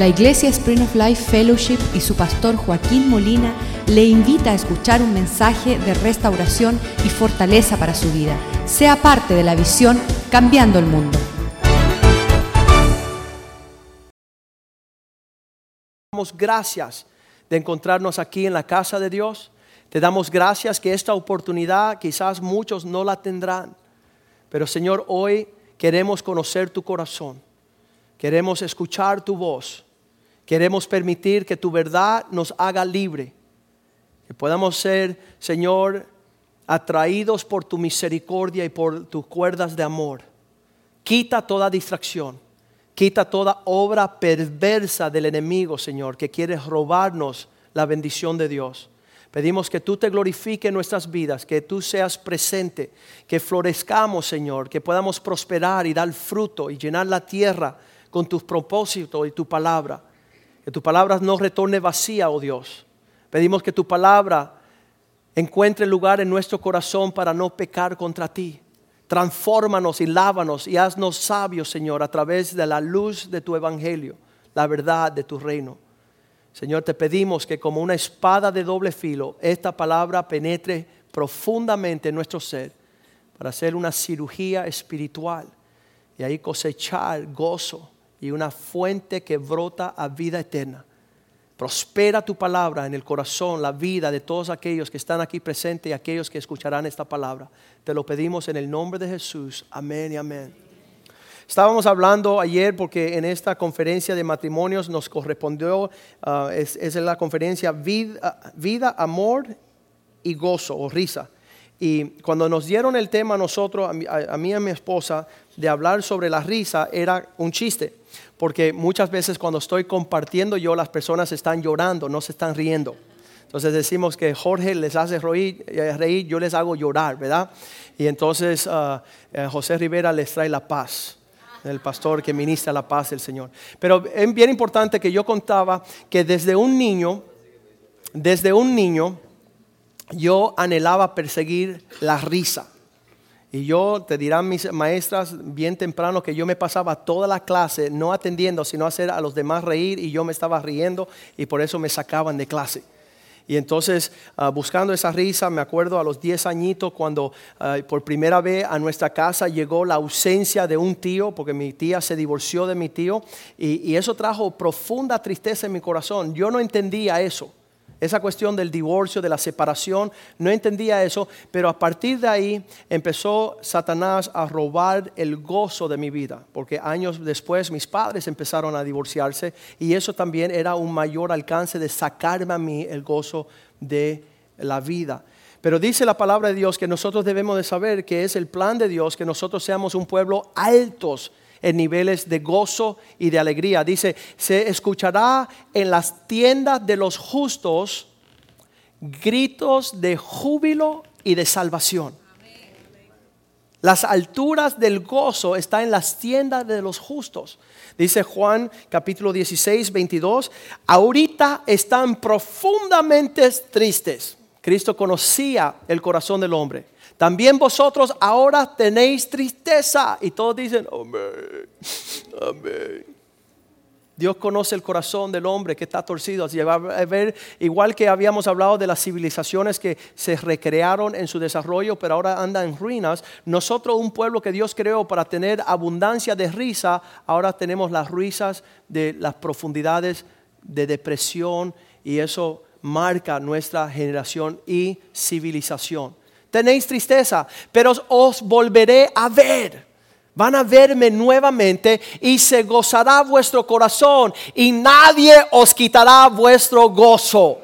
La Iglesia Spring of Life Fellowship y su pastor Joaquín Molina le invita a escuchar un mensaje de restauración y fortaleza para su vida. Sea parte de la visión Cambiando el Mundo. damos gracias de encontrarnos aquí en la casa de Dios. Te damos gracias que esta oportunidad quizás muchos no la tendrán. Pero Señor, hoy queremos conocer tu corazón. Queremos escuchar tu voz. Queremos permitir que tu verdad nos haga libre. Que podamos ser, Señor, atraídos por tu misericordia y por tus cuerdas de amor. Quita toda distracción. Quita toda obra perversa del enemigo, Señor, que quiere robarnos la bendición de Dios. Pedimos que tú te glorifiques en nuestras vidas, que tú seas presente, que florezcamos, Señor, que podamos prosperar y dar fruto y llenar la tierra con tus propósitos y tu palabra. Que tu palabra no retorne vacía, oh Dios. Pedimos que tu palabra encuentre lugar en nuestro corazón para no pecar contra ti. Transfórmanos y lávanos y haznos sabios, Señor, a través de la luz de tu evangelio, la verdad de tu reino. Señor, te pedimos que como una espada de doble filo, esta palabra penetre profundamente en nuestro ser para hacer una cirugía espiritual y ahí cosechar gozo y una fuente que brota a vida eterna. Prospera tu palabra en el corazón, la vida de todos aquellos que están aquí presentes y aquellos que escucharán esta palabra. Te lo pedimos en el nombre de Jesús. Amén y amén. Estábamos hablando ayer porque en esta conferencia de matrimonios nos correspondió, uh, es, es, la conferencia vida, vida, amor y gozo o risa. Y cuando nos dieron el tema a nosotros, a mí, y a mi esposa, de hablar sobre la risa, era un chiste porque muchas veces cuando estoy compartiendo yo, las personas están llorando, no se están riendo. Entonces decimos que Jorge les hace reír, reír yo les hago llorar, ¿verdad? Y entonces uh, José Rivera les trae la paz el pastor que ministra la paz del Señor. Pero es bien importante que yo contaba que desde un niño, desde un niño, yo anhelaba perseguir la risa. Y yo, te dirán mis maestras bien temprano que yo me pasaba toda la clase no atendiendo, sino hacer a los demás reír y yo me estaba riendo y por eso me sacaban de clase. Y entonces, uh, buscando esa risa, me acuerdo a los 10 añitos cuando uh, por primera vez a nuestra casa llegó la ausencia de un tío, porque mi tía se divorció de mi tío, y eso trajo profunda tristeza en mi corazón. Yo no entendía eso esa cuestión del divorcio, de la separación, no entendía eso, pero a partir de ahí empezó Satanás a robar el gozo de mi vida, porque años después mis padres empezaron a divorciarse y eso también era un mayor alcance de sacarme a mí el gozo de la vida. Pero dice la palabra de Dios que nosotros debemos de saber que es el plan de Dios que nosotros seamos un pueblo altos en niveles de gozo y de alegría. Dice, se escuchará en las tiendas de los justos gritos de júbilo y de salvación. Las alturas del gozo están en las tiendas de los justos. Dice Juan capítulo 16, 22, ahorita están profundamente tristes. Cristo conocía el corazón del hombre también vosotros ahora tenéis tristeza. Y todos dicen, amén, amén. Dios conoce el corazón del hombre que está torcido. Así va a ver, igual que habíamos hablado de las civilizaciones que se recrearon en su desarrollo, pero ahora andan en ruinas. Nosotros, un pueblo que Dios creó para tener abundancia de risa, ahora tenemos las risas de las profundidades de depresión y eso marca nuestra generación y civilización tenéis tristeza, pero os volveré a ver. Van a verme nuevamente y se gozará vuestro corazón y nadie os quitará vuestro gozo.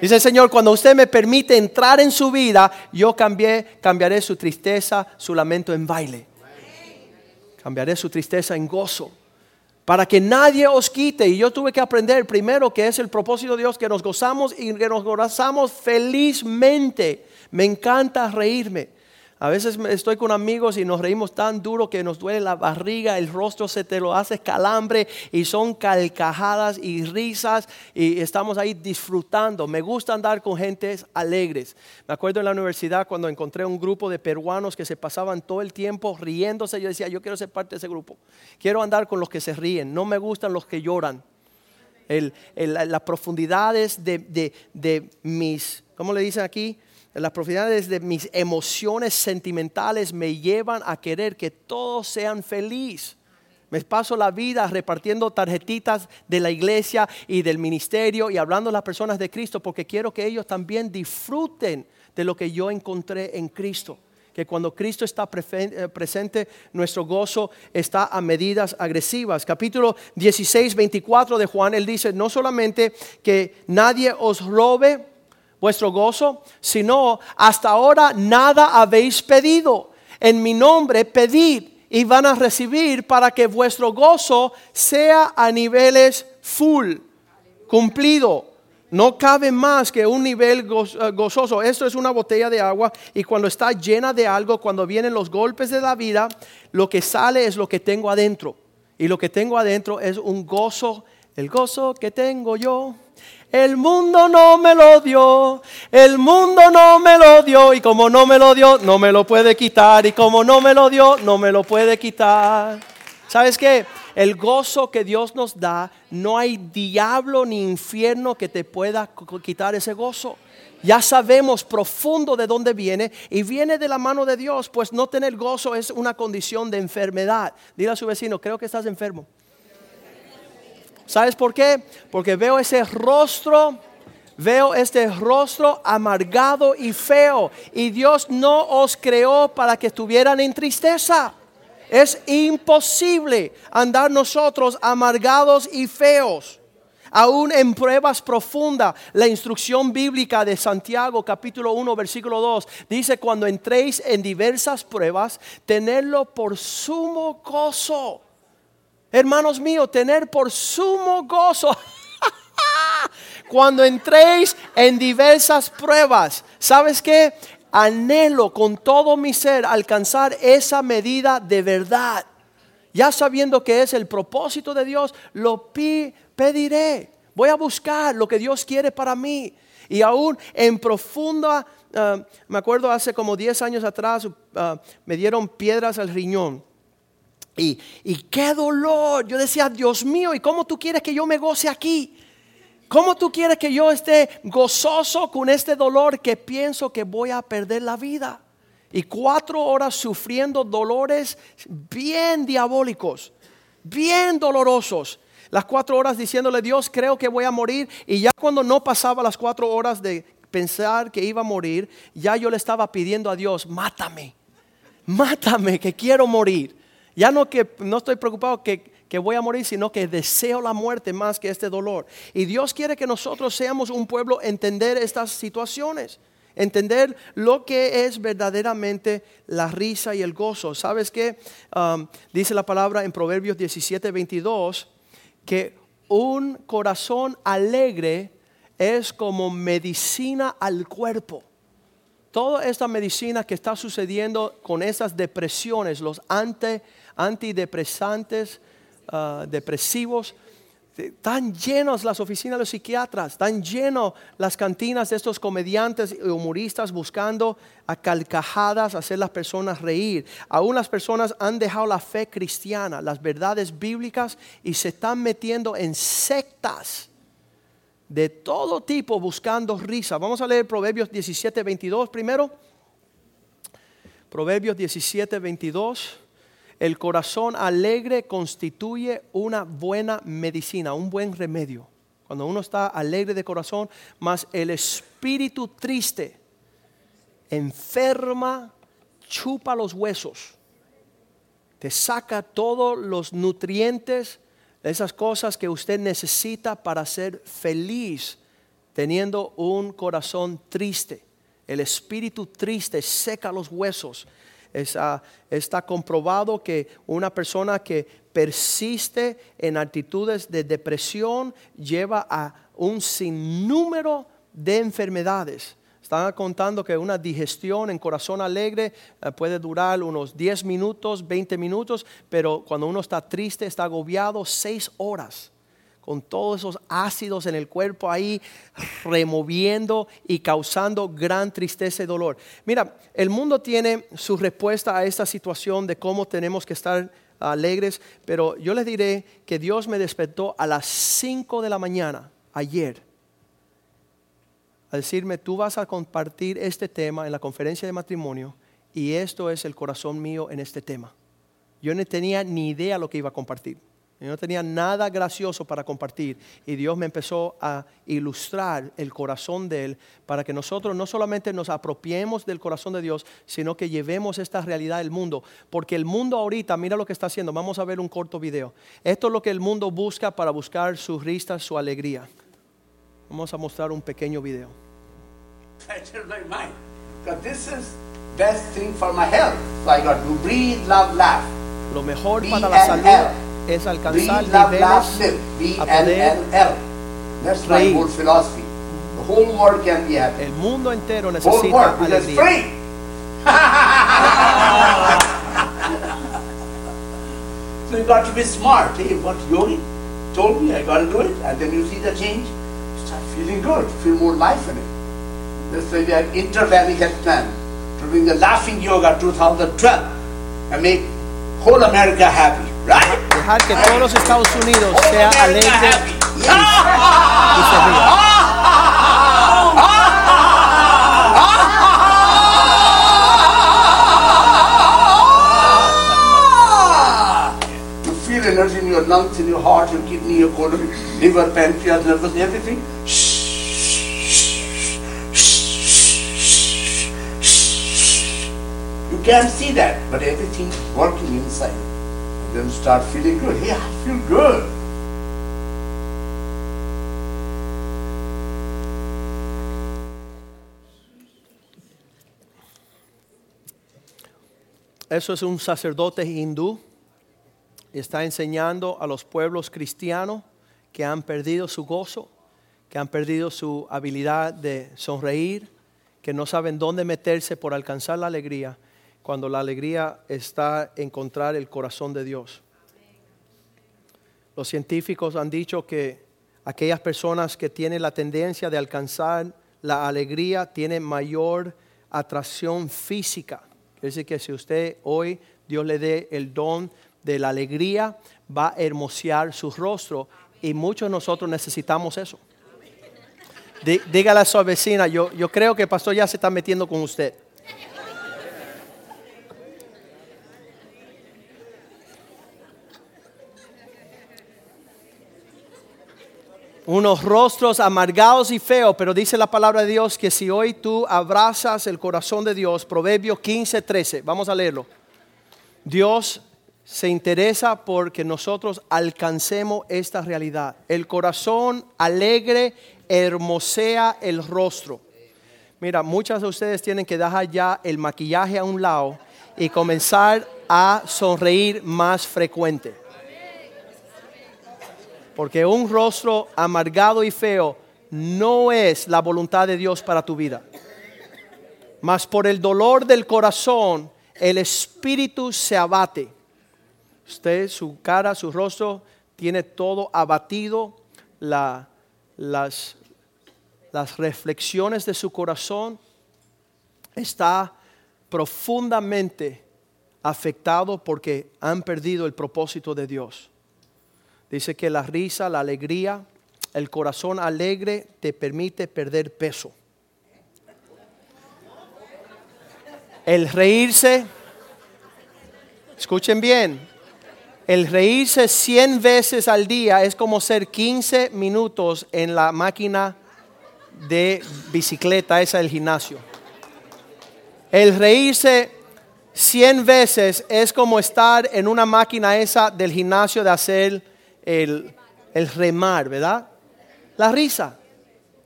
Dice el Señor, cuando usted me permite entrar en su vida, yo cambié, cambiaré su tristeza, su lamento en baile. Cambiaré su tristeza en gozo. Para que nadie os quite. Y yo tuve que aprender primero que es el propósito de Dios, que nos gozamos y que nos gozamos felizmente me encanta reírme. A veces estoy con amigos y nos reímos tan duro que nos duele la barriga, el rostro se te lo hace calambre y son calcajadas y risas y estamos ahí disfrutando. Me gusta andar con gentes alegres. Me acuerdo en la universidad cuando encontré un grupo de peruanos que se pasaban todo el tiempo riéndose. Yo decía, yo quiero ser parte de ese grupo. Quiero andar con los que se ríen. No me gustan los que lloran. las profundidades de, de mis, ¿cómo le dicen aquí? Las profundidades de mis emociones sentimentales me llevan a querer que todos sean felices. Me paso la vida repartiendo tarjetitas de la iglesia y del ministerio y hablando a las personas de Cristo porque quiero que ellos también disfruten de lo que yo encontré en Cristo. Que cuando Cristo está eh, presente, nuestro gozo está a medidas agresivas. Capítulo 16, 24 de Juan, él dice, no solamente que nadie os robe, vuestro gozo, sino hasta ahora nada habéis pedido. En mi nombre pedid y van a recibir para que vuestro gozo sea a niveles full, cumplido. No cabe más que un nivel eh, gozoso. Esto es una botella de agua y cuando está llena de algo, cuando vienen los golpes de la vida, lo que sale es lo que tengo adentro. Y lo que tengo adentro es un gozo, el gozo que tengo yo el mundo no me lo dio, el mundo no me lo dio y como no me lo dio, no me lo puede quitar y como no me lo dio, no me lo puede quitar. ¿Sabes qué? El gozo que Dios nos da, no hay diablo ni infierno que te pueda quitar ese gozo. Ya sabemos profundo de dónde viene y viene de la mano de Dios, pues no tener gozo es una condición de enfermedad. Dile a su vecino, creo que estás enfermo. ¿Sabes por qué? Porque veo ese rostro, veo este rostro amargado y feo. Y Dios no os creó para que estuvieran en tristeza. Es imposible andar nosotros amargados y feos. Aún en pruebas profundas, la instrucción bíblica de Santiago capítulo 1 versículo 2 dice, cuando entréis en diversas pruebas, tenedlo por sumo gozo hermanos míos, tener por sumo gozo cuando entréis en diversas pruebas. ¿Sabes qué? Anhelo con todo mi ser alcanzar esa medida de verdad. Ya sabiendo que es el propósito de Dios, lo pediré. Voy a buscar lo que Dios quiere para mí. Y aún en profunda, ah, me acuerdo hace como 10 años atrás, ah, me dieron piedras al riñón. Y, qué dolor. Yo decía, Dios mío, ¿y cómo tú quieres que yo me goce aquí? ¿Cómo tú quieres que yo esté gozoso con este dolor que pienso que voy a perder la vida? Y cuatro horas sufriendo dolores bien diabólicos, bien dolorosos. Las cuatro horas diciéndole, Dios, creo que voy a morir. Y ya cuando no pasaba las cuatro horas de pensar que iba a morir, ya yo le estaba pidiendo a Dios, mátame, mátame, que quiero morir. Ya no que no estoy preocupado que, que voy a morir, sino que deseo la muerte más que este dolor. Y Dios quiere que nosotros seamos un pueblo entender estas situaciones entender lo que es verdaderamente la risa y el gozo. ¿Sabes qué? Um, dice la palabra en Proverbios 17, 22, que un corazón alegre es como medicina al cuerpo. Toda esta medicina que está sucediendo con esas depresiones, los ante antidepresantes, ah, depresivos. Están llenos las oficinas de los psiquiatras, están llenos las cantinas de estos comediantes y humoristas buscando a calcajadas hacer las personas reír. Aún las personas han dejado la fe cristiana, las verdades bíblicas y se están metiendo en sectas de todo tipo buscando risa. Vamos a leer Proverbios 17, 22 primero. Proverbios 17, 22. El corazón alegre constituye una buena medicina, un buen remedio. Cuando uno está alegre de corazón, más el espíritu triste enferma, chupa los huesos, te saca todos los nutrientes, esas cosas que usted necesita para ser feliz teniendo un corazón triste. El espíritu triste seca los huesos está comprobado que una persona que persiste en actitudes de depresión lleva a un sinnúmero de enfermedades. Están contando que una digestión en corazón alegre eh, puede durar unos 10 minutos, 20 minutos, pero cuando uno está triste, está agobiado, 6 horas con todos esos ácidos en el cuerpo ahí removiendo y causando gran tristeza y dolor. Mira, el mundo tiene su respuesta a esta situación de cómo tenemos que estar alegres, pero yo les diré que Dios me despertó a las 5 de la mañana ayer a decirme, tú vas a compartir este tema en la conferencia de matrimonio y esto es el corazón mío en este tema. Yo no tenía ni idea lo que iba a compartir. Yo no tenía nada gracioso para compartir y Dios me empezó a ilustrar el corazón de Él para que nosotros no solamente nos apropiemos del corazón de Dios, sino que llevemos esta realidad al mundo. Porque el mundo ahorita, mira lo que está haciendo, vamos a ver un corto video. Esto es lo que el mundo busca para buscar su risa, su alegría. Vamos a mostrar un pequeño video. This is best thing for my health. So I got to breathe, love, laugh. Lo mejor para la salud es alcanzar niveles a poder That's my whole philosophy. The whole world can be happy. El mundo entero Whole world, because alegría. free. so you got to be smart. Hey, what Yogi told me, I got to do it, and then you see the change. Start feeling good, feel more life in it. That's why we have Intervalley Health Plan to bring the Laughing Yoga 2012 and make whole America happy, right? Dejar que todos los Estados Unidos sea alegre happy. y ah! se ría. Energy in your lungs, in your heart, your kidney, your colon, liver, pancreas, nervous, everything. You can't see that, but everything working inside. And then start feeling good. Hey, I feel good. Eso es un sacerdote hindú. Está enseñando a los pueblos cristianos que han perdido su gozo, que han perdido su habilidad de sonreír, que no saben dónde meterse por alcanzar la alegría, cuando la alegría está en encontrar el corazón de Dios. Los científicos han dicho que aquellas personas que tienen la tendencia de alcanzar la alegría tienen mayor atracción física. Quiere decir que si usted hoy Dios le dé el don de la alegría, va a hermosear su rostro y muchos de nosotros necesitamos eso. Dí- Dígale a su vecina, yo, yo creo que el pastor ya se está metiendo con usted. unos rostros amargados y feos, pero dice la palabra de Dios que si hoy tú abrazas el corazón de Dios, Proverbios 15, 13, vamos a leerlo. Dios se interesa porque nosotros alcancemos esta realidad. El corazón alegre hermosea el rostro. Mira, muchas de ustedes tienen que dejar ya el maquillaje a un lado y comenzar a sonreír más frecuente. Porque un rostro amargado y feo no es la voluntad de Dios para tu vida. Mas por el dolor del corazón, el espíritu se abate. Usted, su cara, su rostro, tiene todo abatido. La- las, las reflexiones de su corazón está profundamente afectado porque han perdido el propósito de Dios. Dice que la risa, la alegría, el corazón alegre te permite perder peso. El reírse, escuchen bien, el reírse 100 veces al día es como ser 15 minutos en la máquina de bicicleta esa del gimnasio. El reírse 100 veces es como estar en una máquina esa del gimnasio de hacer el, el remar, ¿verdad? La risa.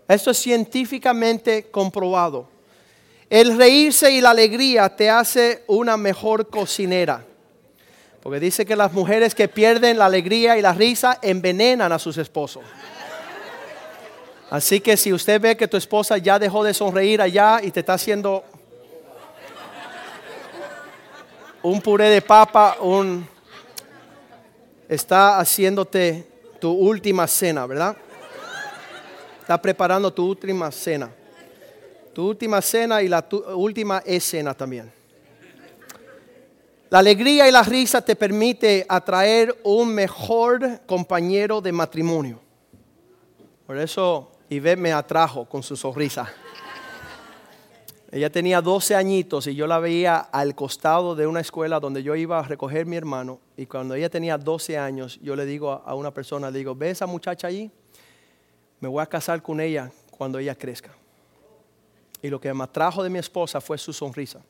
Esto es científicamente comprobado. El reírse y la alegría te hace una mejor cocinera. Porque dice que las mujeres que pierden la alegría y la risa envenenan a sus esposos. Así que si usted ve que tu esposa ya dejó de sonreír allá y te está haciendo un puré de papa, un está haciéndote tu última cena, ¿verdad? Está preparando tu última cena. Tu última cena y la tu- última escena también. La alegría y la risa te permite atraer un mejor compañero de matrimonio. Por eso Ivette me atrajo con su sonrisa. Ella tenía 12 añitos y yo la veía al costado de una escuela donde yo iba a recoger a mi hermano. Y cuando ella tenía 12 años, yo le digo a- una persona, le digo, ¿ve esa muchacha allí? Me voy a casar con ella cuando ella crezca. Y lo que me atrajo de mi esposa fue su sonrisa.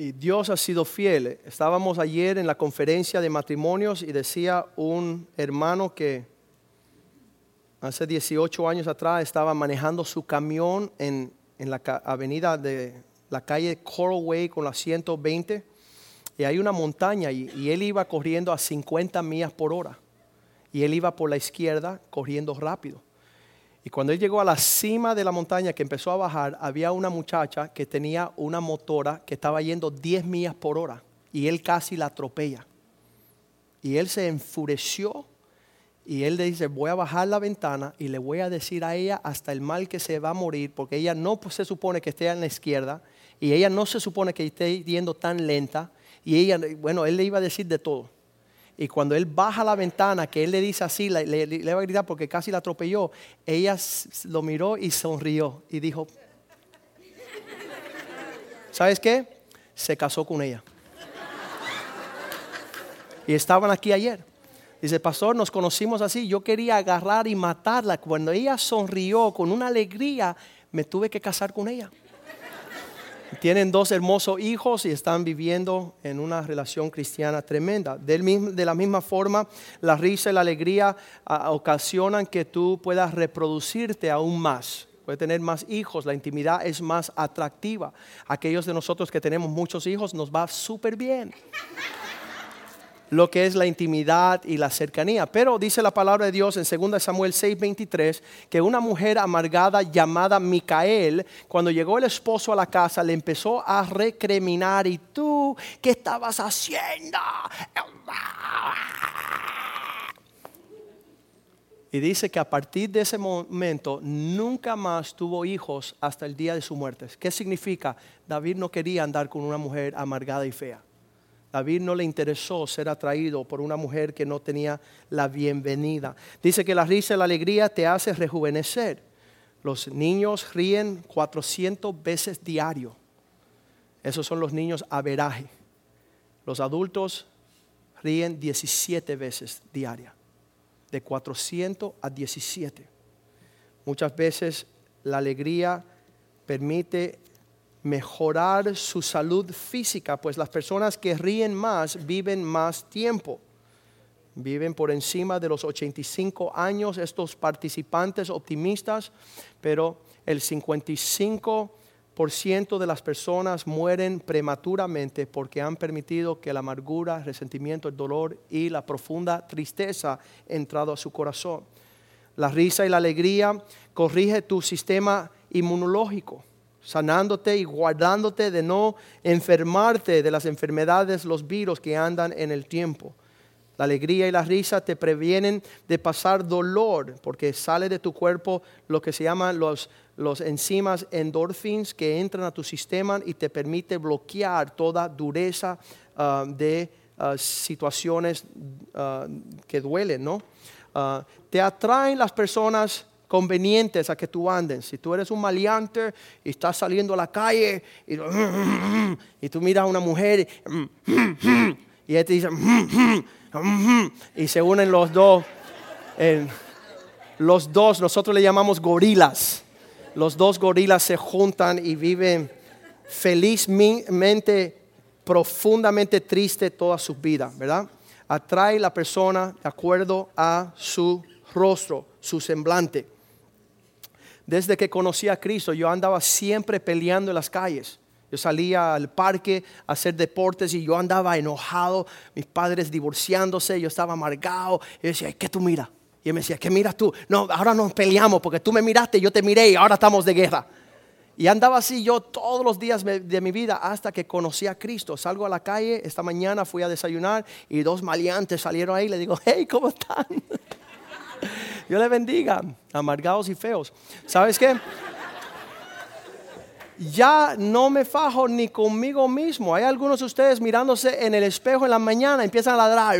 Y Dios ha sido fiel. Estábamos ayer en la conferencia de matrimonios y decía un hermano que hace 18 años atrás estaba manejando su camión en, en la avenida de la calle Coral Way con la 120 y hay una montaña y, y él iba corriendo a 50 millas por hora y él iba por la izquierda corriendo rápido. Y cuando él llegó a la cima de la montaña que empezó a bajar, había una muchacha que tenía una motora que estaba yendo 10 millas por hora y él casi la atropella. Y él se enfureció y él le dice, voy a bajar la ventana y le voy a decir a ella hasta el mal que se va a morir, porque ella no pues, se supone que esté en la izquierda y ella no se supone que esté yendo tan lenta. Y ella, bueno, él le iba a decir de todo. Y cuando él baja la ventana, que él le dice así, le, le- va a gritar porque casi la atropelló, ella lo miró y sonrió y dijo, ¿sabes qué? Se casó con ella. Y estaban aquí ayer. Dice, pastor, nos conocimos así. Yo quería agarrar y matarla. Cuando ella sonrió con una alegría, me tuve que casar con ella. Tienen dos hermosos hijos y están viviendo en una relación cristiana tremenda. De la misma forma, la risa y la alegría ah, ocasionan que tú puedas reproducirte aún más. Puedes tener más hijos, la intimidad es más atractiva. Aquellos de nosotros que tenemos muchos hijos nos va súper bien lo que es la intimidad y la cercanía. Pero dice la palabra de Dios en 2 Samuel 6:23 que una mujer amargada llamada Micael, cuando llegó el esposo a la casa, le empezó a recriminar, ¿y tú qué estabas haciendo? Y dice que a partir de ese momento nunca más tuvo hijos hasta el día de su muerte. ¿Qué significa? David no quería andar con una mujer amargada y fea. David no le interesó ser atraído por una mujer que no tenía la bienvenida. Dice que la risa y la alegría te hace rejuvenecer. Los niños ríen 400 veces diario. Esos son los niños averaje. Los adultos ríen 17 veces diaria. De 400 a 17. Muchas veces la alegría permite mejorar su salud física, pues las personas que ríen más viven más tiempo. Viven por encima de los 85 años estos participantes optimistas, pero el 55% de las personas mueren prematuramente porque han permitido que la amargura, el resentimiento, el dolor y la profunda tristeza entrado a su corazón. La risa y la alegría corrige tu sistema inmunológico sanándote y guardándote de no enfermarte de las enfermedades, los virus que andan en el tiempo. La alegría y la risa te previenen de pasar dolor, porque sale de tu cuerpo lo que se llaman los, los enzimas endorphins que entran a tu sistema y te permite bloquear toda dureza ah, de ah, situaciones ah, que duelen, ¿no? Te atraen las personas convenientes a que tú andes. Si tú eres un maleante y estás saliendo a la calle y, tú miras a una mujer y ella te dice y se unen los dos. los dos, nosotros le llamamos gorilas. Los dos gorilas se juntan y viven felizmente, profundamente triste toda su vida, ¿verdad? Atrae la persona de acuerdo a su rostro, su semblante. Desde que conocí a Cristo, yo andaba siempre peleando en las calles. Yo salía al parque a hacer deportes y yo andaba enojado, mis padres divorciándose, yo estaba amargado. Y yo decía, ¿qué tú miras? Y él me decía, ¿qué miras tú? No, ahora nos peleamos porque tú me miraste, yo te miré y ahora estamos de guerra. Y andaba así yo todos los días de mi vida hasta que conocí a Cristo. Salgo a la calle, esta mañana fui a desayunar y dos maleantes salieron ahí. Le digo, hey, ¿cómo están? Yo le bendiga, amargados y feos. ¿Sabes qué? Ya no me fajo ni conmigo mismo. Hay algunos de ustedes mirándose en el espejo en la mañana, empiezan a ladrar,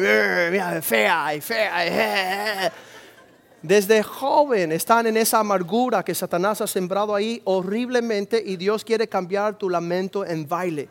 mira, fea fea. Desde joven están en esa amargura que Satanás ha sembrado ahí horriblemente y Dios quiere cambiar tu lamento en baile.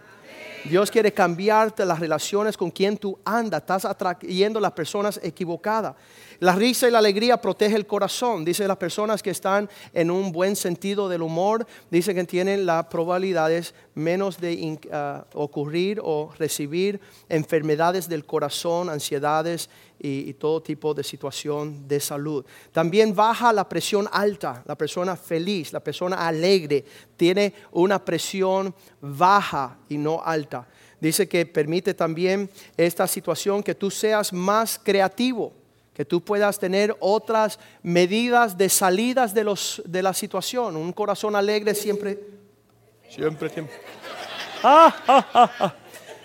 Dios quiere cambiarte las relaciones con quien tú andas. Estás atrayendo las personas equivocadas. La risa y la alegría protege el corazón. Dice las personas que están en un buen sentido del humor, dice que tienen las probabilidades menos de ah, ocurrir o recibir enfermedades del corazón, ansiedades y, y, todo tipo de situación de salud. También baja la presión alta, la persona feliz, la persona alegre, tiene una presión baja y no alta. Dice que permite también esta situación que tú seas más creativo que tú puedas tener otras medidas de salidas de, los, de la situación. Un corazón alegre siempre, siempre, siempre, ah, ah,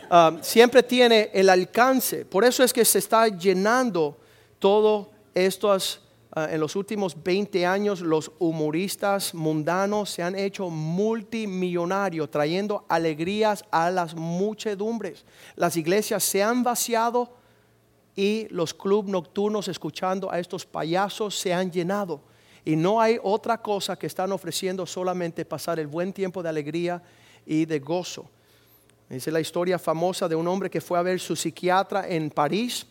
ah, siempre tiene el alcance. Por eso es que se está llenando todo esto en los últimos 20 años los humoristas mundanos se han hecho multimillonarios trayendo alegrías a las muchedumbres. Las iglesias se han vaciado y los clubes nocturnos escuchando a estos payasos se han llenado. Y no hay otra cosa que están ofreciendo solamente pasar el buen tiempo de alegría y de gozo. Dice la historia famosa de un hombre que fue a ver su psiquiatra en París,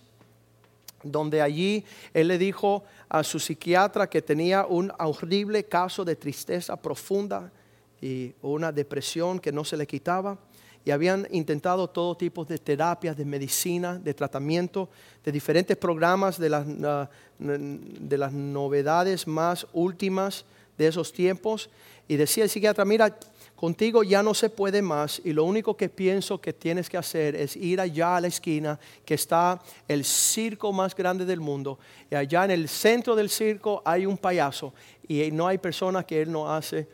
donde allí él le dijo a su psiquiatra que tenía un horrible caso de tristeza profunda y una depresión que no se le quitaba y habían intentado todo tipo de terapias, de medicina, de tratamiento, de diferentes programas de las, ah, de las novedades más últimas de esos tiempos. Y decía el psiquiatra, mira, contigo ya no se puede más y lo único que pienso que tienes que hacer es ir allá a la esquina que está el circo más grande del mundo y allá en el centro del circo hay un payaso y no hay persona que él no hace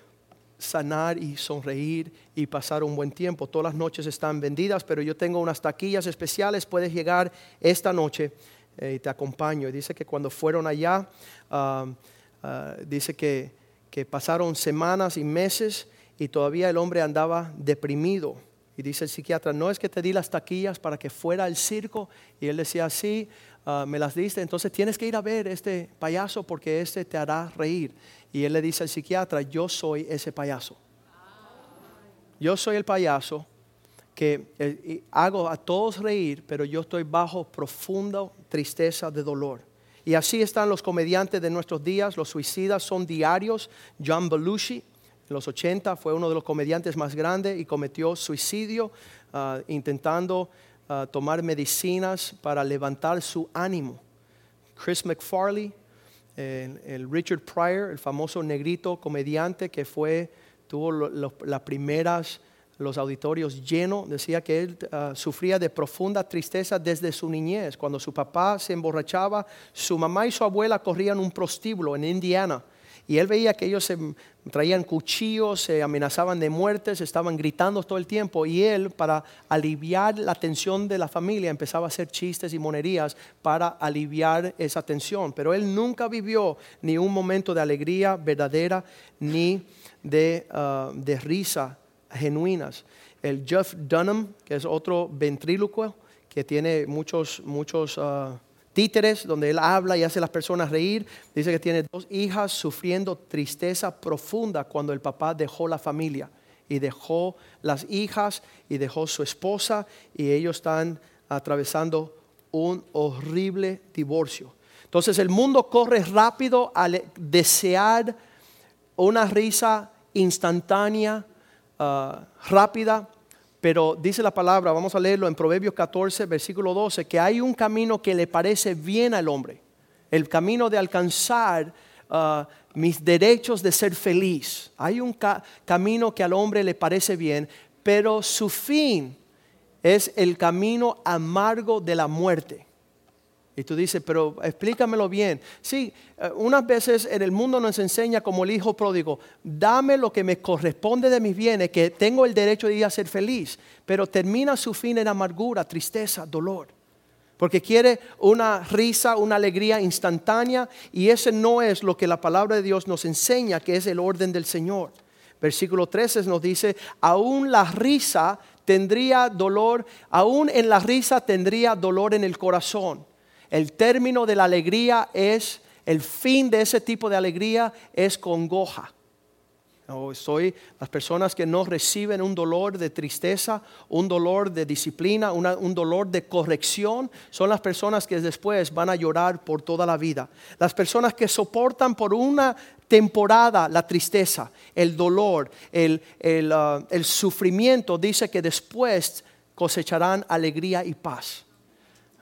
sanar y sonreír y pasar un buen tiempo. Todas las noches están vendidas, pero yo tengo unas taquillas especiales. Puedes llegar esta noche eh, y te acompaño. Dice que cuando fueron allá, ah, ah, dice que, que pasaron semanas y meses y todavía el hombre andaba deprimido. Y dice el psiquiatra, no es que te di las taquillas para que fuera al circo. Y él decía, sí, ah, me las diste, entonces tienes que ir a ver este payaso porque este te hará reír. Y él le dice al psiquiatra, yo soy ese payaso. Yo soy el payaso que eh, hago a todos reír, pero yo estoy bajo profunda tristeza de dolor. Y así están los comediantes de nuestros días, los suicidas son diarios. John Belushi, en los 80, fue uno de los comediantes más grandes y cometió suicidio ah, intentando ah, tomar medicinas para levantar su ánimo. Chris McFarley, el, Richard Pryor, el famoso negrito comediante que fue, tuvo las primeras, los auditorios llenos, decía que él ah, sufría de profunda tristeza desde su niñez. Cuando su papá se emborrachaba, su mamá y su abuela corrían un prostíbulo en Indiana y él veía que ellos se traían cuchillos, se amenazaban de muertes, estaban gritando todo el tiempo. Y él, para aliviar la tensión de la familia, empezaba a hacer chistes y monerías para aliviar esa tensión. Pero él nunca vivió ni un momento de alegría verdadera ni de, uh, risa genuinas. El Jeff Dunham, que es otro ventrílocuo, que tiene muchos, muchos... Uh, títeres, donde él habla y hace a las personas reír. Dice que tiene dos hijas sufriendo tristeza profunda cuando el papá dejó la familia y dejó las hijas y dejó su esposa y ellos están atravesando un horrible divorcio. Entonces el mundo corre rápido al desear una risa instantánea, ah, rápida, pero dice la palabra, vamos a leerlo en Proverbios 14, versículo 12, que hay un camino que le parece bien al hombre. El camino de alcanzar uh, mis derechos de ser feliz. Hay un camino que al hombre le parece bien, pero su fin es el camino amargo de la muerte. Y tú dices, pero explícamelo bien. Sí, eh, unas veces en el mundo nos enseña como el hijo pródigo, dame lo que me corresponde de mis bienes, que tengo el derecho de ir a ser feliz. Pero termina su fin en amargura, tristeza, dolor. Porque quiere una risa, una alegría instantánea y ese no es lo que la palabra de Dios nos enseña, que es el orden del Señor. Versículo 13 nos dice, aún la risa tendría dolor, aún en la risa tendría dolor en el corazón. El término de la alegría es, el fin de ese tipo de alegría es congoja. soy las personas que no reciben un dolor de tristeza, un dolor de disciplina, un dolor de corrección, son las personas que después van a llorar por toda la vida. Las personas que soportan por una temporada la tristeza, el dolor, el, uh, sufrimiento, dice que después cosecharán alegría y paz.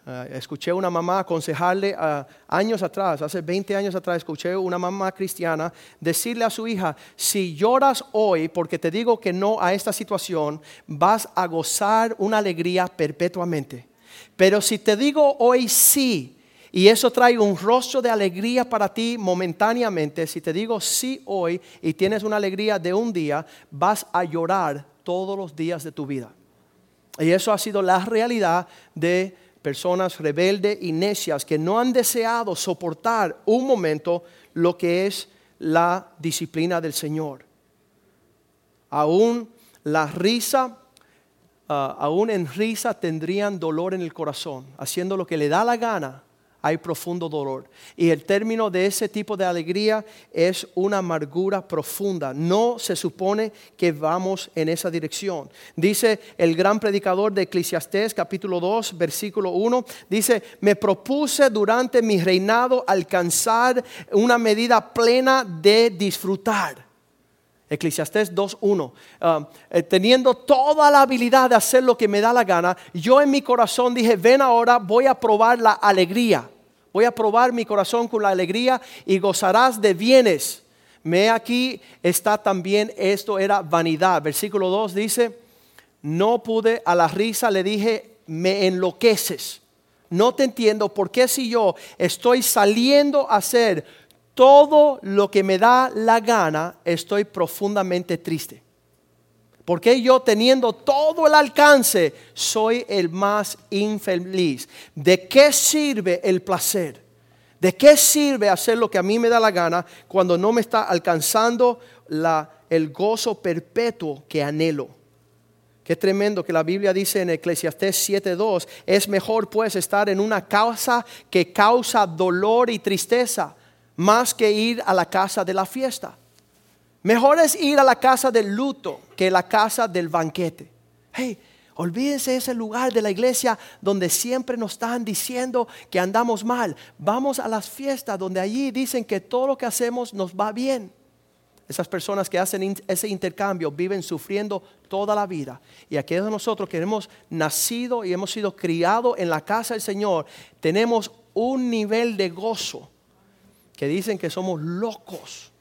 Uh, escuché una mamá aconsejarle uh, años atrás, hace 20 años atrás, escuché una mamá cristiana decirle a su hija, si lloras hoy porque te digo que no a esta situación, vas a gozar una alegría perpetuamente. Pero si te digo hoy sí, y eso trae un rostro de alegría para ti momentáneamente, si te digo sí hoy y tienes una alegría de un día, vas a llorar todos los días de tu vida. Y eso ha sido la realidad de personas rebeldes y necias que no han deseado soportar un momento lo que es la disciplina del Señor. Aún la risa, ah, aún en risa tendrían dolor en el corazón, haciendo lo que le da la gana hay profundo dolor. Y el término de ese tipo de alegría es una amargura profunda. No se supone que vamos en esa dirección. Dice el gran predicador de Eclesiastés capítulo 2 versículo 1, dice, me propuse durante mi reinado alcanzar una medida plena de disfrutar. Eclesiastés 2.1. Ah, eh, teniendo toda la habilidad de hacer lo que me da la gana, yo en mi corazón dije, ven ahora, voy a probar la alegría. Voy a probar mi corazón con la alegría y gozarás de bienes. Me aquí está también, esto era vanidad. Versículo 2 dice, no pude, a la risa le dije, me enloqueces. No te entiendo por qué si yo estoy saliendo a hacer todo lo que me da la gana, estoy profundamente triste. Porque yo teniendo todo el alcance soy el más infeliz? ¿De qué sirve el placer? ¿De qué sirve hacer lo que a mí me da la gana cuando no me está alcanzando el gozo perpetuo que anhelo? Qué tremendo que la Biblia dice en Eclesiastés 7:2, es mejor pues estar en una casa que causa dolor y tristeza, más que ir a la casa de la fiesta. Mejor es ir a la casa del luto que la casa del banquete. Hey, olvídense ese lugar de la iglesia donde siempre nos están diciendo que andamos mal. Vamos a las fiestas donde allí dicen que todo lo que hacemos nos va bien. Esas personas que hacen ese intercambio viven sufriendo toda la vida. Y aquellos de nosotros que hemos nacido y hemos sido criados en la casa del Señor, tenemos un nivel de gozo que dicen que somos locos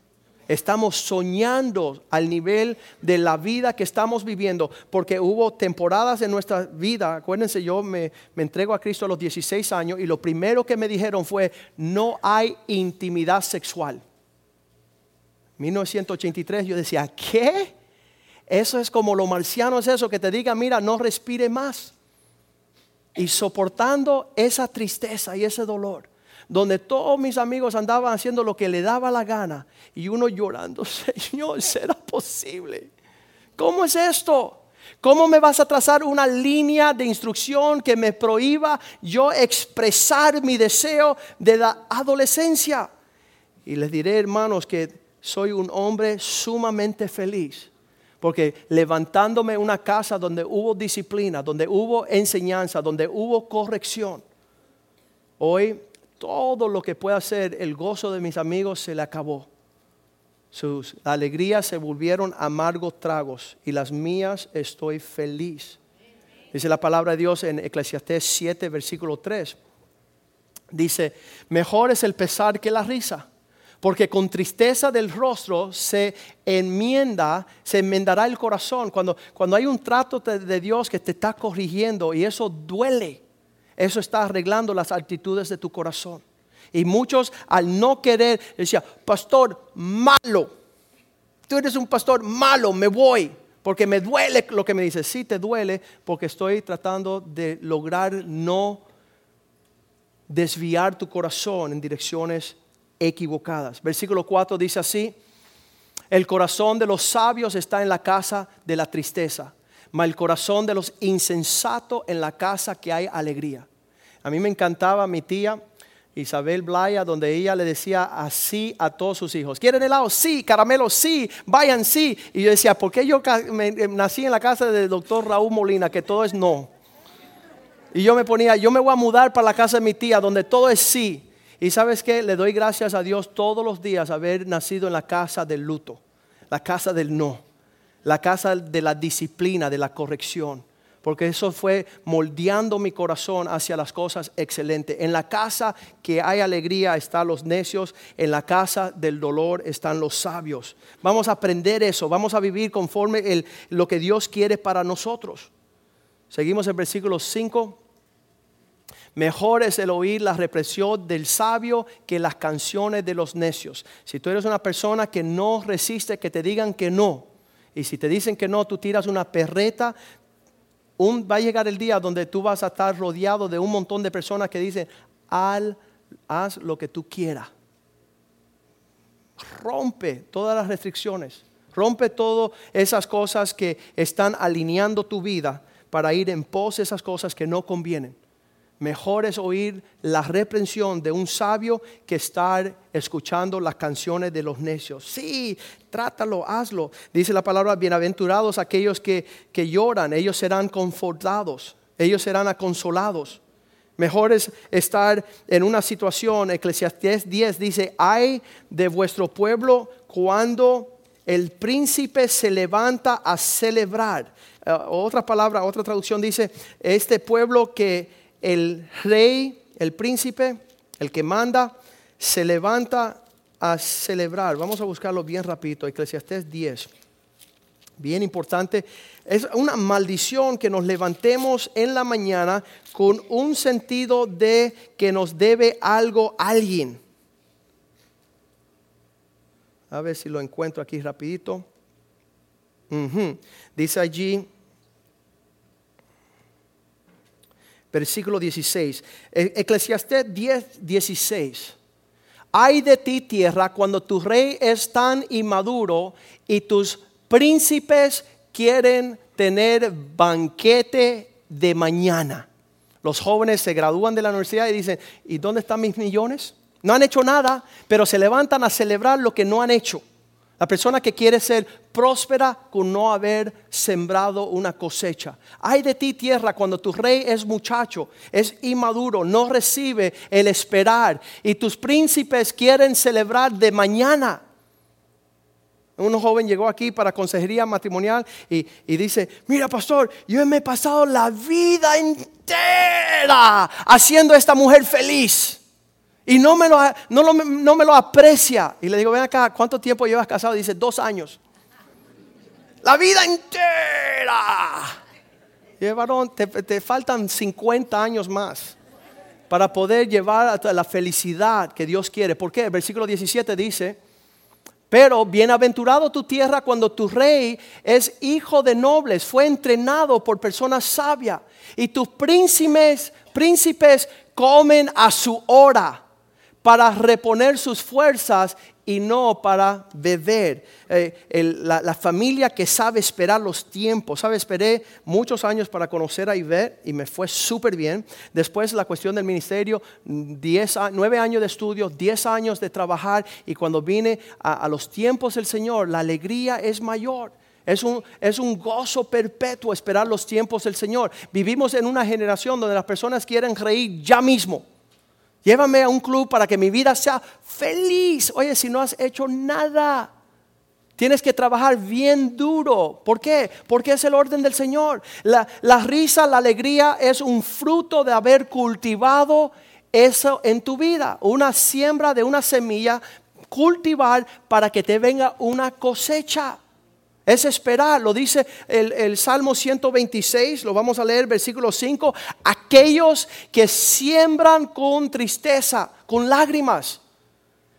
Estamos soñando al nivel de la vida que estamos viviendo, porque hubo temporadas en nuestra vida, acuérdense, yo me, entrego a Cristo a los 16 años y lo primero que me dijeron fue, no hay intimidad sexual. 1983 yo decía, ¿qué? Eso es como lo marciano es eso, que te diga, mira, no respire más. Y soportando esa tristeza y ese dolor donde todos mis amigos andaban haciendo lo que le daba la gana y uno llorando, Señor, ¿será posible? ¿Cómo es esto? ¿Cómo me vas a trazar una línea de instrucción que me prohíba yo expresar mi deseo de la adolescencia? Y les diré, hermanos, que soy un hombre sumamente feliz. Porque levantándome una casa donde hubo disciplina, donde hubo enseñanza, donde hubo corrección, hoy todo lo que pueda hacer, el gozo de mis amigos se le acabó. Sus alegrías se volvieron amargos tragos y las mías estoy feliz. Dice la palabra de Dios en Eclesiastés 7, versículo 3. Dice, mejor es el pesar que la risa, porque con tristeza del rostro se enmienda, se enmendará el corazón. Cuando, cuando hay un trato de Dios que te está corrigiendo y eso duele, Eso está arreglando las actitudes de tu corazón. Y muchos al no querer decía, pastor malo, tú eres un pastor malo, me voy, porque me duele lo que me dices. Sí, te duele porque estoy tratando de lograr no desviar tu corazón en direcciones equivocadas. Versículo 4 dice así, el corazón de los sabios está en la casa de la tristeza, mas el corazón de los insensatos en la casa que hay alegría. A mí me encantaba mi tía Isabel Blaya, donde ella le decía así a todos sus hijos. ¿Quieren helado? Sí. Caramelo? Sí. Vayan, sí. Y yo decía, ¿por qué yo eh, nací en la casa del doctor Raúl Molina, que todo es no? Y yo me ponía, yo me voy a mudar para la casa de mi tía, donde todo es sí. Y sabes qué, le doy gracias a Dios todos los días haber nacido en la casa del luto, la casa del no, la casa de la disciplina, de la corrección porque eso fue moldeando mi corazón hacia las cosas excelentes. En la casa que hay alegría están los necios, en la casa del dolor están los sabios. Vamos a aprender eso, vamos a vivir conforme lo que Dios quiere para nosotros. Seguimos en versículo 5. Mejor es el oír la represión del sabio que las canciones de los necios. Si tú eres una persona que no resiste que te digan que no, y si te dicen que no, tú tiras una perreta, va a llegar el día donde tú vas a estar rodeado de un montón de personas que dicen, Al, haz lo que tú quieras. Rompe todas las restricciones. Rompe todas esas cosas que están alineando tu vida para ir en pos de esas cosas que no convienen. Mejor es oír la reprensión de un sabio que estar escuchando las canciones de los necios. Sí, trátalo, hazlo. Dice la palabra, bienaventurados aquellos que, que lloran, ellos serán confortados, ellos serán aconsolados. Mejor es estar en una situación, Eclesiastés 10 dice, hay de vuestro pueblo cuando el príncipe se levanta a celebrar. Eh, otra palabra, otra traducción dice, este pueblo que el rey, el príncipe, el que manda, se levanta a celebrar. Vamos a buscarlo bien rapidito, Eclesiastés 10. Bien importante. Es una maldición que nos levantemos en la mañana con un sentido de que nos debe algo alguien. A ver si lo encuentro aquí rapidito. Dice allí, versículo 16. E- Eclesiastés 10, 16. Hay de ti tierra cuando tu rey es tan inmaduro y tus príncipes quieren tener banquete de mañana. Los jóvenes se gradúan de la universidad y dicen, ¿y dónde están mis millones? No han hecho nada, pero se levantan a celebrar lo que no han hecho. La persona que quiere ser próspera con no haber sembrado una cosecha. Hay de ti tierra cuando tu rey es muchacho, es inmaduro, no recibe el esperar y tus príncipes quieren celebrar de mañana. Un joven llegó aquí para consejería matrimonial y, y, dice, mira pastor, yo me he pasado la vida entera haciendo a esta mujer feliz. Y no me, lo, no, me lo aprecia. Y le digo, ven acá, ¿cuánto tiempo llevas casado? dice, dos años. La vida entera. Y el varón, te, te faltan 50 años más para poder llevar a la felicidad que Dios quiere. ¿Por qué? El versículo 17 dice, pero bienaventurado tu tierra cuando tu rey es hijo de nobles, fue entrenado por personas sabias y tus príncipes, príncipes comen a su hora para reponer sus fuerzas y no para beber. Eh, la, familia que sabe esperar los tiempos, sabe, esperé muchos años para conocer a Ivette y me fue súper bien. Después la cuestión del ministerio, nueve años de estudio, diez años de trabajar y cuando vine a, los tiempos del Señor, la alegría es mayor. Es un, es un, gozo perpetuo esperar los tiempos del Señor. Vivimos en una generación donde las personas quieren reír ya mismo. Llévame a un club para que mi vida sea feliz. Oye, si no has hecho nada, tienes que trabajar bien duro. ¿Por qué? Porque es el orden del Señor. La, la risa, la alegría es un fruto de haber cultivado eso en tu vida. Una siembra de una semilla, cultivar para que te venga una cosecha. Es esperar, lo dice el, Salmo 126, lo vamos a leer, versículo 5. Aquellos que siembran con tristeza, con lágrimas.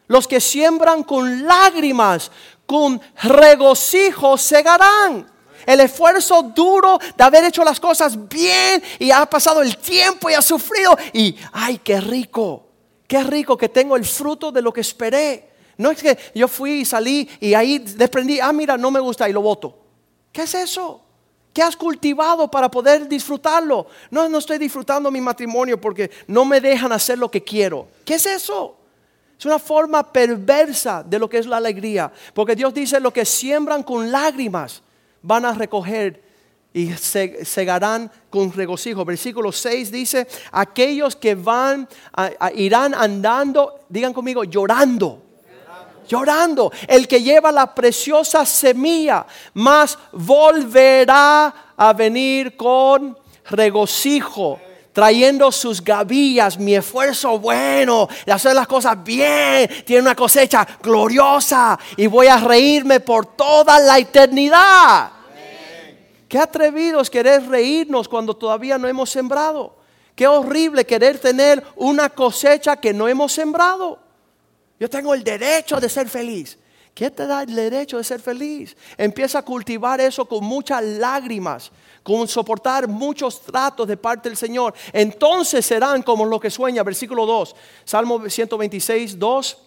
Los que siembran con lágrimas, con regocijo, segarán. El esfuerzo duro de haber hecho las cosas bien y ha pasado el tiempo y ha sufrido. Y, ay, qué rico, qué rico que tengo el fruto de lo que esperé. No es que yo fui y salí y ahí desprendí, ah, mira, no me gusta y lo voto. ¿Qué es eso? ¿Qué has cultivado para poder disfrutarlo? No, no estoy disfrutando mi matrimonio porque no me dejan hacer lo que quiero. ¿Qué es eso? Es una forma perversa de lo que es la alegría. Porque Dios dice, lo que siembran con lágrimas van a recoger y segarán con regocijo. Versículo 6 dice, aquellos que van, irán andando, digan conmigo, llorando llorando. El que lleva la preciosa semilla, más volverá a venir con regocijo. Trayendo sus gavillas, mi esfuerzo bueno de hacer las cosas bien, tiene una cosecha gloriosa y voy a reírme por toda la eternidad. Qué atrevidos querer reírnos cuando todavía no hemos sembrado. Qué horrible querer tener una cosecha que no hemos sembrado. Yo tengo el derecho de ser feliz. ¿Qué te da el derecho de ser feliz? Empieza a cultivar eso con muchas lágrimas, con soportar muchos tratos de parte del Señor. Entonces serán como lo que sueña, versículo 2, Salmo 126, 2,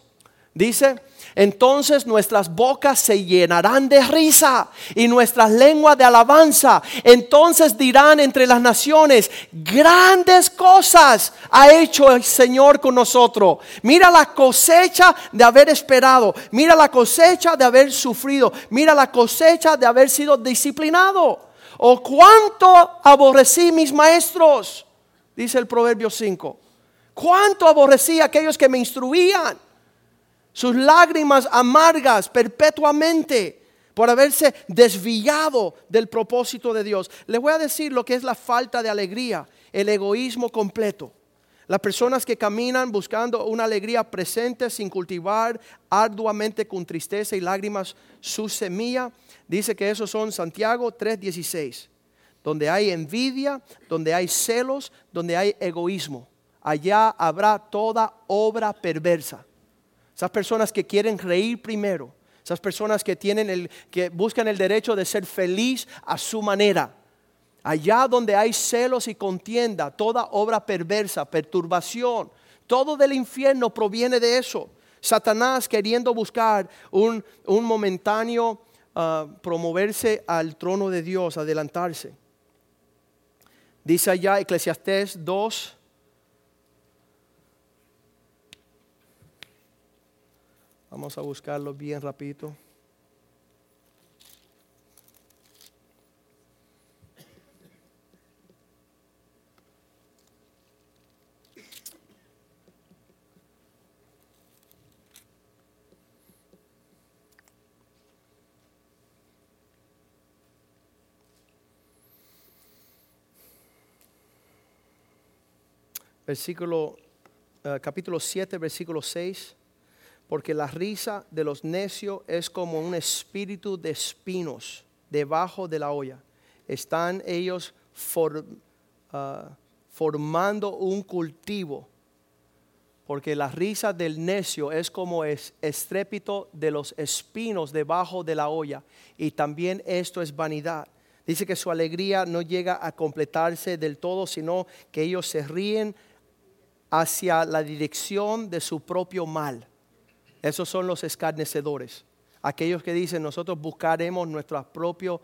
dice, entonces nuestras bocas se llenarán de risa y nuestras lenguas de alabanza. Entonces dirán entre las naciones, grandes cosas ha hecho el Señor con nosotros. Mira la cosecha de haber esperado. Mira la cosecha de haber sufrido. Mira la cosecha de haber sido disciplinado. O cuánto aborrecí mis maestros, dice el Proverbio 5. Cuánto aborrecí a aquellos que me instruían sus lágrimas amargas perpetuamente por haberse desviado del propósito de Dios. Les voy a decir lo que es la falta de alegría, el egoísmo completo. Las personas que caminan buscando una alegría presente sin cultivar arduamente con tristeza y lágrimas su semilla, dice que esos son Santiago 3:16, donde hay envidia, donde hay celos, donde hay egoísmo. Allá habrá toda obra perversa. Esas personas que quieren reír primero. Esas personas que, buscan el derecho de ser feliz a su manera. Allá donde hay celos y contienda, toda obra perversa, perturbación, todo del infierno proviene de eso. Satanás queriendo buscar un, momentáneo ah, promoverse al trono de Dios, adelantarse. Dice allá Eclesiastés 2, Vamos a buscarlo bien rapidito. Versículo, uh, capítulo 7, versículo 6 porque la risa de los necios es como un espíritu de espinos debajo de la olla. Están ellos ah, formando un cultivo, porque la risa del necio es como es estrépito de los espinos debajo de la olla, y también esto es vanidad. Dice que su alegría no llega a completarse del todo, sino que ellos se ríen hacia la dirección de su propio mal. Esos son los escarnecedores. Aquellos que dicen nosotros buscaremos nuestro propio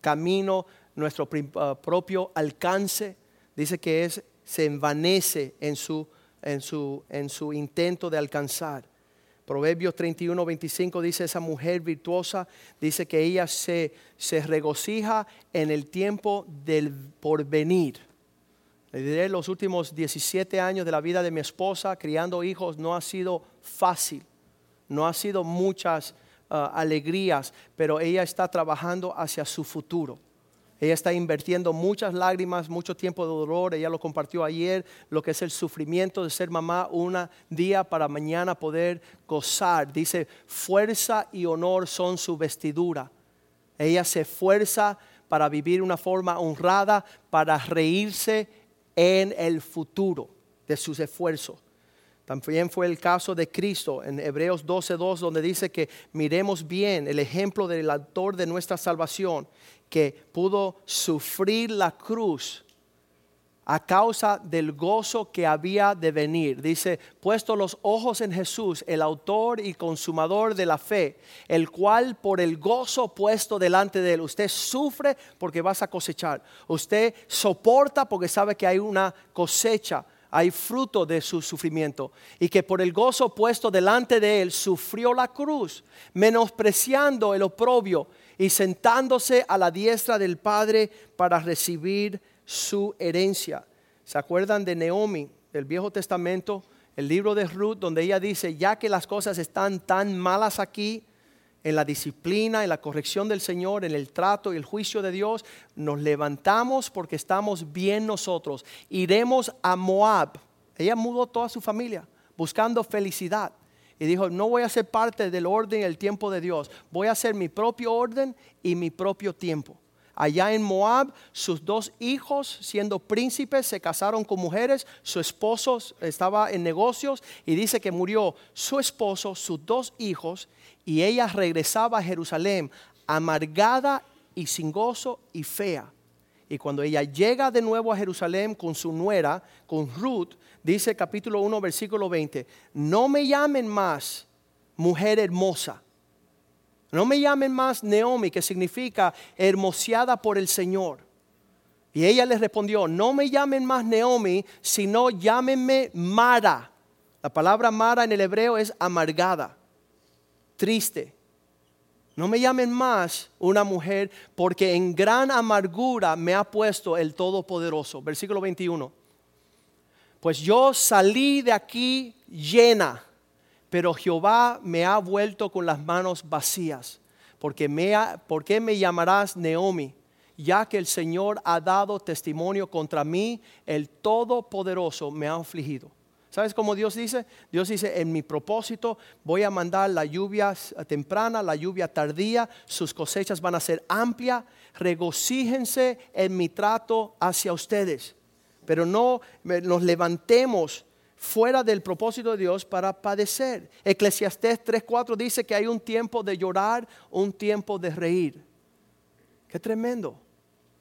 camino, nuestro ah, propio alcance. Dice que se envanece en su intento de alcanzar. Proverbios 31, 25 dice esa mujer virtuosa, dice que ella se, se regocija en el tiempo del porvenir. Le diré, los últimos 17 años de la vida de mi esposa, criando hijos, no ha sido fácil no ha sido muchas ah, alegrías, pero ella está trabajando hacia su futuro. Ella está invirtiendo muchas lágrimas, mucho tiempo de dolor. Ella lo compartió ayer, lo que es el sufrimiento de ser mamá un día para mañana poder gozar. Dice, fuerza y honor son su vestidura. Ella se esfuerza para vivir una forma honrada, para reírse en el futuro de sus esfuerzos. También fue el caso de Cristo en Hebreos 12:2, donde dice que miremos bien el ejemplo del autor de nuestra salvación, que pudo sufrir la cruz a causa del gozo que había de venir. Dice, puesto los ojos en Jesús, el autor y consumador de la fe, el cual por el gozo puesto delante de él, usted sufre porque vas a cosechar, usted soporta porque sabe que hay una cosecha, hay fruto de su sufrimiento, y que por el gozo puesto delante de él sufrió la cruz, menospreciando el oprobio y sentándose a la diestra del Padre para recibir su herencia. ¿Se acuerdan de Naomi del Viejo Testamento? El libro de Ruth, donde ella dice, ya que las cosas están tan malas aquí, en la disciplina, en la corrección del Señor, en el trato y el juicio de Dios, nos levantamos porque estamos bien nosotros. Iremos a Moab. Ella mudó toda su familia buscando felicidad. Y dijo, no voy a ser parte del orden y el tiempo de Dios. Voy a hacer mi propio orden y mi propio tiempo. Allá en Moab, sus dos hijos, siendo príncipes, se casaron con mujeres. Su esposo estaba en negocios y dice que murió su esposo, sus dos hijos, y ella regresaba a Jerusalén amargada y sin gozo y fea. Y cuando ella llega de nuevo a Jerusalén con su nuera, con Ruth, dice capítulo 1, versículo 20, no me llamen más mujer hermosa no me llamen más Naomi, que significa hermoseada por el Señor. Y ella le respondió, no me llamen más Naomi, sino llámenme Mara. La palabra Mara en el hebreo es amargada, triste. No me llamen más una mujer, porque en gran amargura me ha puesto el Todopoderoso. Versículo 21. Pues yo salí de aquí llena pero Jehová me ha vuelto con las manos vacías. Porque me ¿Por qué me llamarás Naomi? Ya que el Señor ha dado testimonio contra mí, el Todopoderoso me ha afligido. ¿Sabes cómo Dios dice? Dios dice, en mi propósito voy a mandar la lluvia temprana, la lluvia tardía, sus cosechas van a ser amplias, regocíjense en mi trato hacia ustedes. Pero no nos levantemos fuera del propósito de Dios para padecer. Eclesiastés 3:4 dice que hay un tiempo de llorar, un tiempo de reír. Qué tremendo.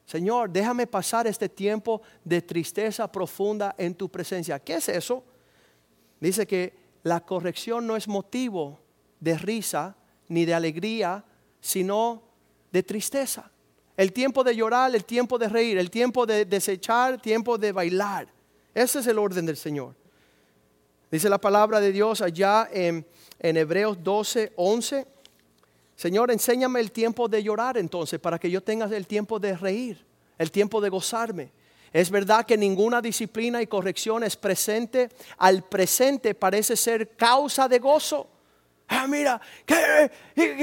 Señor, déjame pasar este tiempo de tristeza profunda en tu presencia. ¿Qué es eso? Dice que la corrección no es motivo de risa ni de alegría, sino de tristeza. El tiempo de llorar, el tiempo de reír, el tiempo de desechar, tiempo de bailar. Ese es el orden del Señor. Dice la palabra de Dios allá en, Hebreos 12, 11. Señor, enséñame el tiempo de llorar entonces para que yo tenga el tiempo de reír, el tiempo de gozarme. Es verdad que ninguna disciplina y corrección es presente. Al presente parece ser causa de gozo. Ah, mira,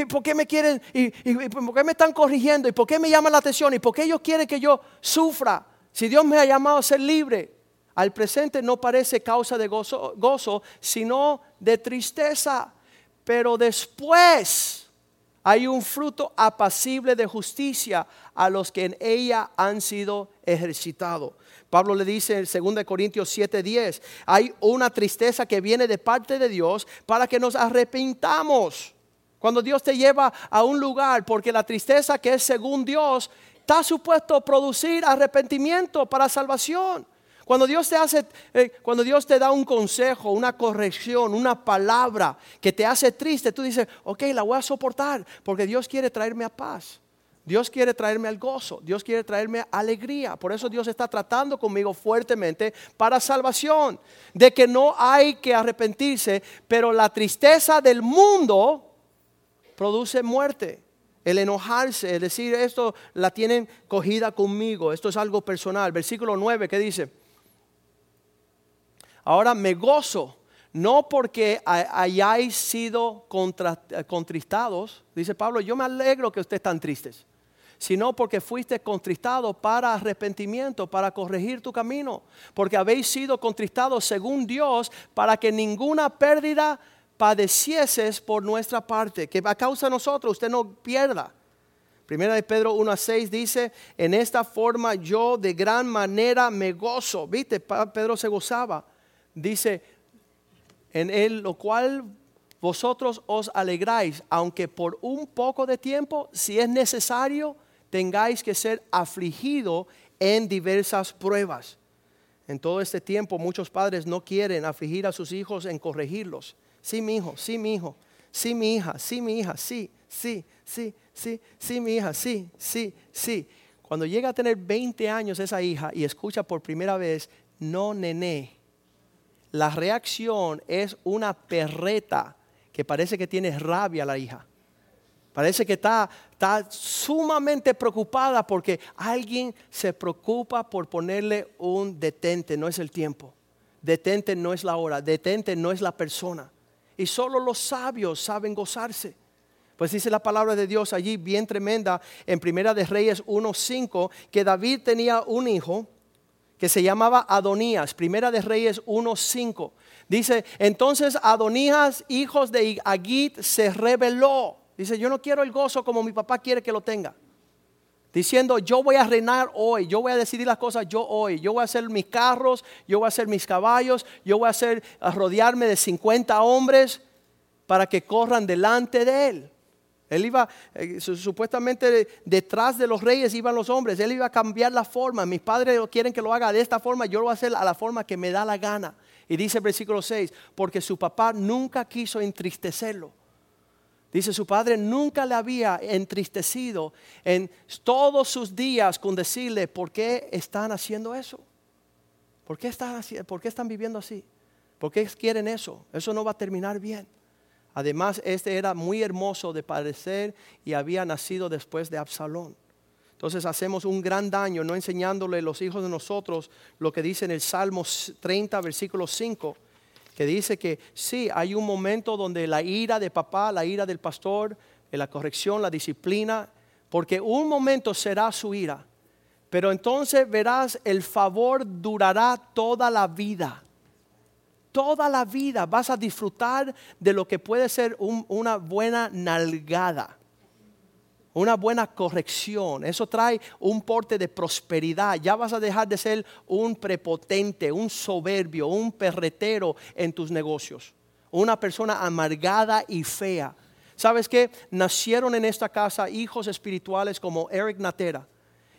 por qué me quieren? Y, por qué me están corrigiendo? ¿Y por qué me llaman la atención? ¿Y por qué ellos quieren que yo sufra? Si Dios me ha llamado a ser libre al presente no parece causa de gozo, sino de tristeza. Pero después hay un fruto apacible de justicia a los que en ella han sido ejercitados. Pablo le dice en 2 Corintios 7:10, hay una tristeza que viene de parte de Dios para que nos arrepintamos. Cuando Dios te lleva a un lugar, porque la tristeza que es según Dios está supuesto producir arrepentimiento para salvación. Cuando Dios te hace, eh, cuando Dios te da un consejo, una corrección, una palabra que te hace triste, tú dices, ok, la voy a soportar porque Dios quiere traerme a paz. Dios quiere traerme al gozo, Dios quiere traerme alegría. Por eso Dios está tratando conmigo fuertemente para salvación. De que no hay que arrepentirse, pero la tristeza del mundo produce muerte. El enojarse, el decir esto la tienen cogida conmigo, esto es algo personal. Versículo 9, ¿qué dice? Ahora me gozo, no porque hayáis sido contristados, dice Pablo, yo me alegro que ustedes están tristes, sino porque fuiste contristado para arrepentimiento, para corregir tu camino, porque habéis sido contristados según Dios para que ninguna pérdida padecieses por nuestra parte, que a causa de nosotros usted no pierda. Primera de Pedro 1 a 6 dice, en esta forma yo de gran manera me gozo. ¿Viste? Pedro se gozaba. Dice, en él lo cual vosotros os alegráis, aunque por un poco de tiempo, si es necesario, tengáis que ser afligido en diversas pruebas. En todo este tiempo muchos padres no quieren afligir a sus hijos en corregirlos. Sí, mi hijo, sí, mi hijo, sí, mi hija, sí, mi hija, sí, sí, sí, sí, sí, mi hija, sí, sí, sí. Cuando llega a tener 20 años esa hija y escucha por primera vez, no nené, la reacción es una perreta que parece que tiene rabia la hija. Parece que está, está sumamente preocupada porque alguien se preocupa por ponerle un detente, no es el tiempo. Detente no es la hora, detente no es la persona. Y solo los sabios saben gozarse. Pues dice la palabra de Dios allí bien tremenda en Primera de Reyes 1.5 que David tenía un hijo que se llamaba Adonías. Primera de Reyes 1.5. Dice, entonces Adonías, hijos de Agit, se rebeló Dice, yo no quiero el gozo como mi papá quiere que lo tenga. Diciendo, yo voy a reinar hoy, yo voy a decidir las cosas yo hoy, yo voy a hacer mis carros, yo voy a hacer mis caballos, yo voy a hacer, a rodearme de 50 hombres para que corran delante de él. Él iba, eh, supuestamente detrás de los reyes iban los hombres, él iba a cambiar la forma. Mis padres quieren que lo haga de esta forma, yo lo voy a hacer a la forma que me da la gana. Y dice el versículo 6, porque su papá nunca quiso entristecerlo. Dice su padre nunca le había entristecido en todos sus días con decirle, ¿por qué están haciendo eso? ¿Por qué están, ¿Por qué están viviendo así? ¿Por qué quieren eso? Eso no va a terminar bien. Además, este era muy hermoso de parecer y había nacido después de Absalón. Entonces hacemos un gran daño no enseñándole a los hijos de nosotros lo que dice en el Salmo 30, versículo 5 que dice que sí, hay un momento donde la ira de papá, la ira del pastor, la corrección, la disciplina, porque un momento será su ira, pero entonces verás, el favor durará toda la vida. Toda la vida vas a disfrutar de lo que puede ser una buena nalgada una buena corrección. Eso trae un porte de prosperidad. Ya vas a dejar de ser un prepotente, un soberbio, un perretero en tus negocios. Una persona amargada y fea. ¿Sabes qué? Nacieron en esta casa hijos espirituales como Eric Natera.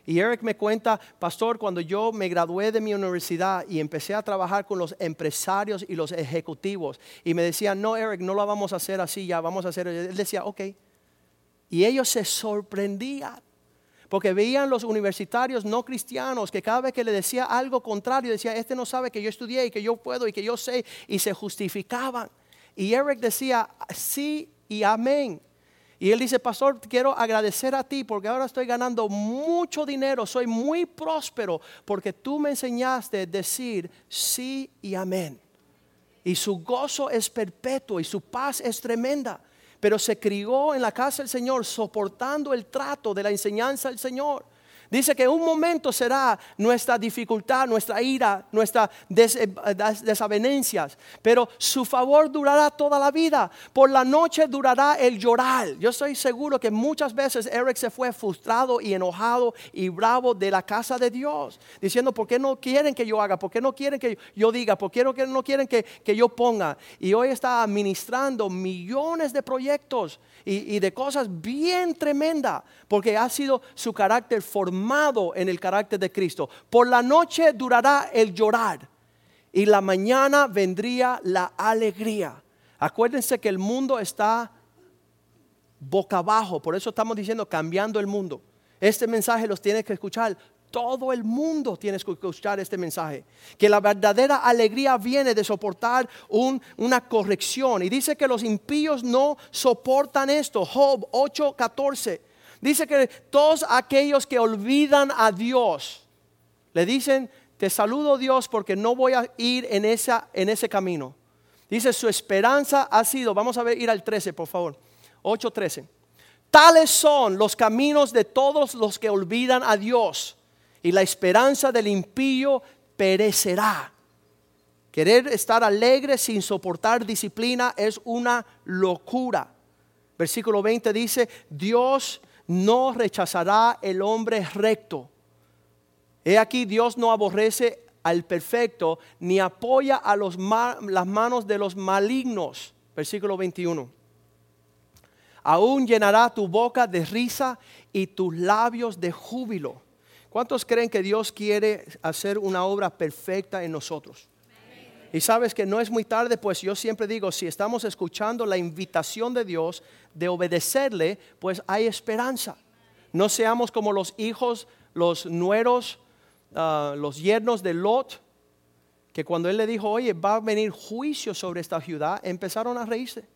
Y Eric me cuenta, pastor, cuando yo me gradué de mi universidad y empecé a trabajar con los empresarios y los ejecutivos, y me decían, no, Eric, no lo vamos a hacer así, ya vamos a hacer. Él decía, ok, y ellos se sorprendían. Porque veían los universitarios no cristianos que cada vez que le decía algo contrario, decía, este no sabe que yo estudié y que yo puedo y que yo sé, y se justificaban. Y Eric decía, sí y amén. Y él dice, pastor, quiero agradecer a ti porque ahora estoy ganando mucho dinero, soy muy próspero porque tú me enseñaste a decir sí y amén. Y su gozo es perpetuo y su paz es tremenda pero se crió en la casa del Señor soportando el trato de la enseñanza del Señor. Dice que un momento será nuestra dificultad, nuestra ira, nuestras eh, desavenencias, pero su favor durará toda la vida. Por la noche durará el llorar. Yo estoy seguro que muchas veces Eric se fue frustrado y enojado y bravo de la casa de Dios, diciendo, ¿por qué no quieren que yo haga? ¿Por qué no quieren que yo diga? ¿Por qué no quieren que, que yo ponga? Y hoy está administrando millones de proyectos y, de cosas bien tremendas, porque ha sido su carácter formado en el carácter de Cristo. Por la noche durará el llorar y la mañana vendría la alegría. Acuérdense que el mundo está boca abajo, por eso estamos diciendo cambiando el mundo. Este mensaje los tiene que escuchar todo el mundo tiene que escuchar este mensaje. Que la verdadera alegría viene de soportar una corrección. Y dice que los impíos no soportan esto. Job 8:14. Dice que todos aquellos que olvidan a Dios, le dicen, te saludo Dios porque no voy a ir en, en ese camino. Dice, su esperanza ha sido, vamos a ver, ir al 13, por favor. 8:13. Tales son los caminos de todos los que olvidan a Dios y la esperanza del impío perecerá. Querer estar alegre sin soportar disciplina es una locura. Versículo 20 dice, Dios no rechazará el hombre recto. He aquí Dios no aborrece al perfecto ni apoya a los las manos de los malignos. Versículo 21. Aún llenará tu boca de risa y tus labios de júbilo. ¿Cuántos creen que Dios quiere hacer una obra perfecta en nosotros? Y sabes que no es muy tarde, pues yo siempre digo, si estamos escuchando la invitación de Dios de obedecerle, pues hay esperanza. No seamos como los hijos, los nueros, ah, los yernos de Lot, que cuando él le dijo, oye, va a venir juicio sobre esta ciudad, empezaron a reírse.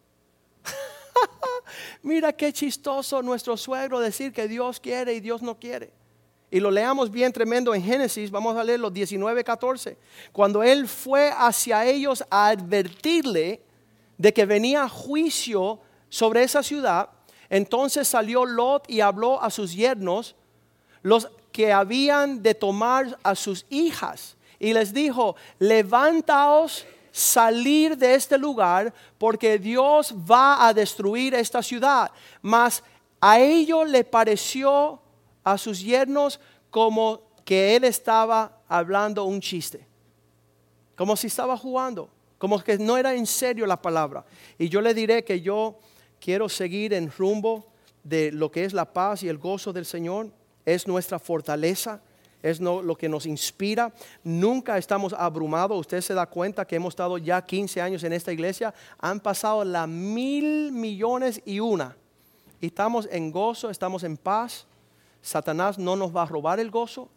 Mira qué chistoso nuestro suegro decir que Dios quiere y Dios no quiere y lo leamos bien tremendo en Génesis, vamos a leer los 19, 14. Cuando él fue hacia ellos a advertirle de que venía juicio sobre esa ciudad, entonces salió Lot y habló a sus yernos, los que habían de tomar a sus hijas, y les dijo, levantaos, salir de este lugar, porque Dios va a destruir esta ciudad. Mas a ellos le pareció a sus yernos como que él estaba hablando un chiste, como si estaba jugando, como que no era en serio la palabra. Y yo le diré que yo quiero seguir en rumbo de lo que es la paz y el gozo del Señor, es nuestra fortaleza, es lo que nos inspira. Nunca estamos abrumados. Usted se da cuenta que hemos estado ya 15 años en esta iglesia. Han pasado las mil millones y una. Y estamos en gozo, estamos en paz. Satanás no nos va a robar el gozo,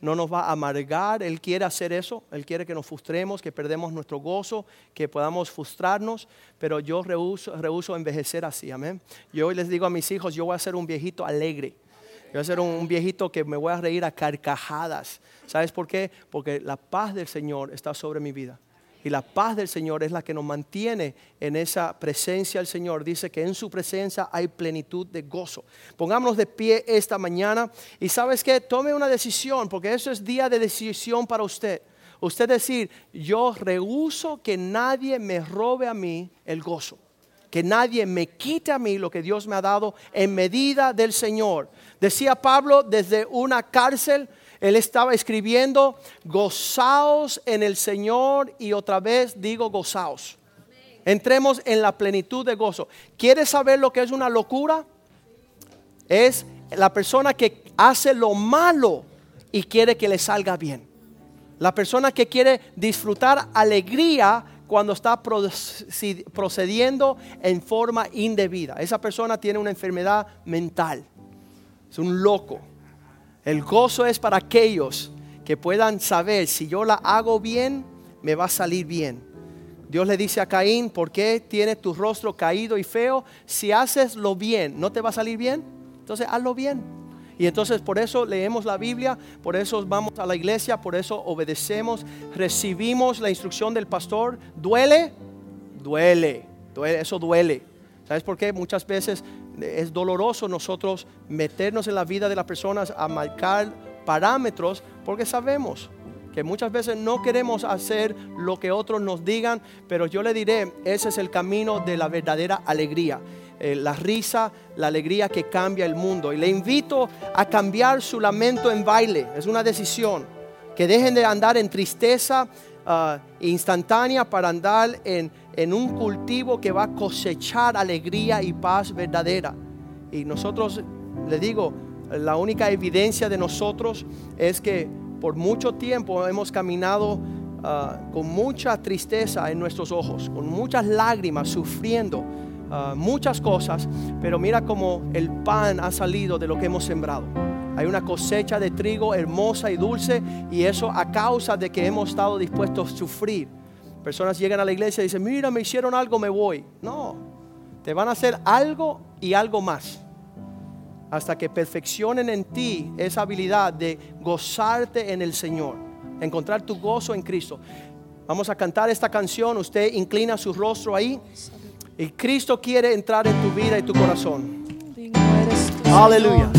no nos va a amargar. Él quiere hacer eso. Él quiere que nos frustremos, que perdemos nuestro gozo, que podamos frustrarnos. Pero yo rehuso, envejecer así. Amén. Yo hoy les digo a mis hijos, yo voy a ser un viejito alegre. Yo voy a ser un viejito que me voy a reír a carcajadas. ¿Sabes por qué? Porque la paz del Señor está sobre mi vida. Y la paz del Señor es la que nos mantiene en esa presencia del Señor. Dice que en su presencia hay plenitud de gozo. Pongámonos de pie esta mañana y sabes que tome una decisión, porque eso es día de decisión para usted. Usted decir, yo rehuso que nadie me robe a mí el gozo. Que nadie me quite a mí lo que Dios me ha dado en medida del Señor. Decía Pablo desde una cárcel, él estaba escribiendo, gozaos en el Señor y otra vez digo gozaos. Entremos en la plenitud de gozo. ¿Quieres saber lo que es una locura? Es la persona que hace lo malo y quiere que le salga bien. La persona que quiere disfrutar alegría cuando está procediendo en forma indebida. Esa persona tiene una enfermedad mental. Es un loco. El gozo es para aquellos que puedan saber, si yo la hago bien, me va a salir bien. Dios le dice a Caín, ¿por qué tienes tu rostro caído y feo? Si haces lo bien, ¿no te va a salir bien? Entonces hazlo bien. Y entonces por eso leemos la Biblia, por eso vamos a la iglesia, por eso obedecemos, recibimos la instrucción del pastor. ¿Duele? Duele, duele eso duele. ¿Sabes por qué? Muchas veces es doloroso nosotros meternos en la vida de las personas a marcar parámetros porque sabemos que muchas veces no queremos hacer lo que otros nos digan, pero yo le diré, ese es el camino de la verdadera alegría. Eh, la risa, la alegría que cambia el mundo. Y le invito a cambiar su lamento en baile. Es una decisión. Que dejen de andar en tristeza ah, instantánea para andar en en un cultivo que va a cosechar alegría y paz verdadera. Y nosotros, le digo, la única evidencia de nosotros es que por mucho tiempo hemos caminado ah, con mucha tristeza en nuestros ojos, con muchas lágrimas, sufriendo ah, muchas cosas, pero mira cómo el pan ha salido de lo que hemos sembrado. Hay una cosecha de trigo hermosa y dulce y eso a causa de que hemos estado dispuestos a sufrir Personas llegan a la iglesia y dicen, mira, me hicieron algo, me voy. No, te van a hacer algo y algo más. Hasta que perfeccionen en ti esa habilidad de gozarte en el Señor, encontrar tu gozo en Cristo. Vamos a cantar esta canción, usted inclina su rostro ahí y Cristo quiere entrar en tu vida y tu corazón. Aleluya.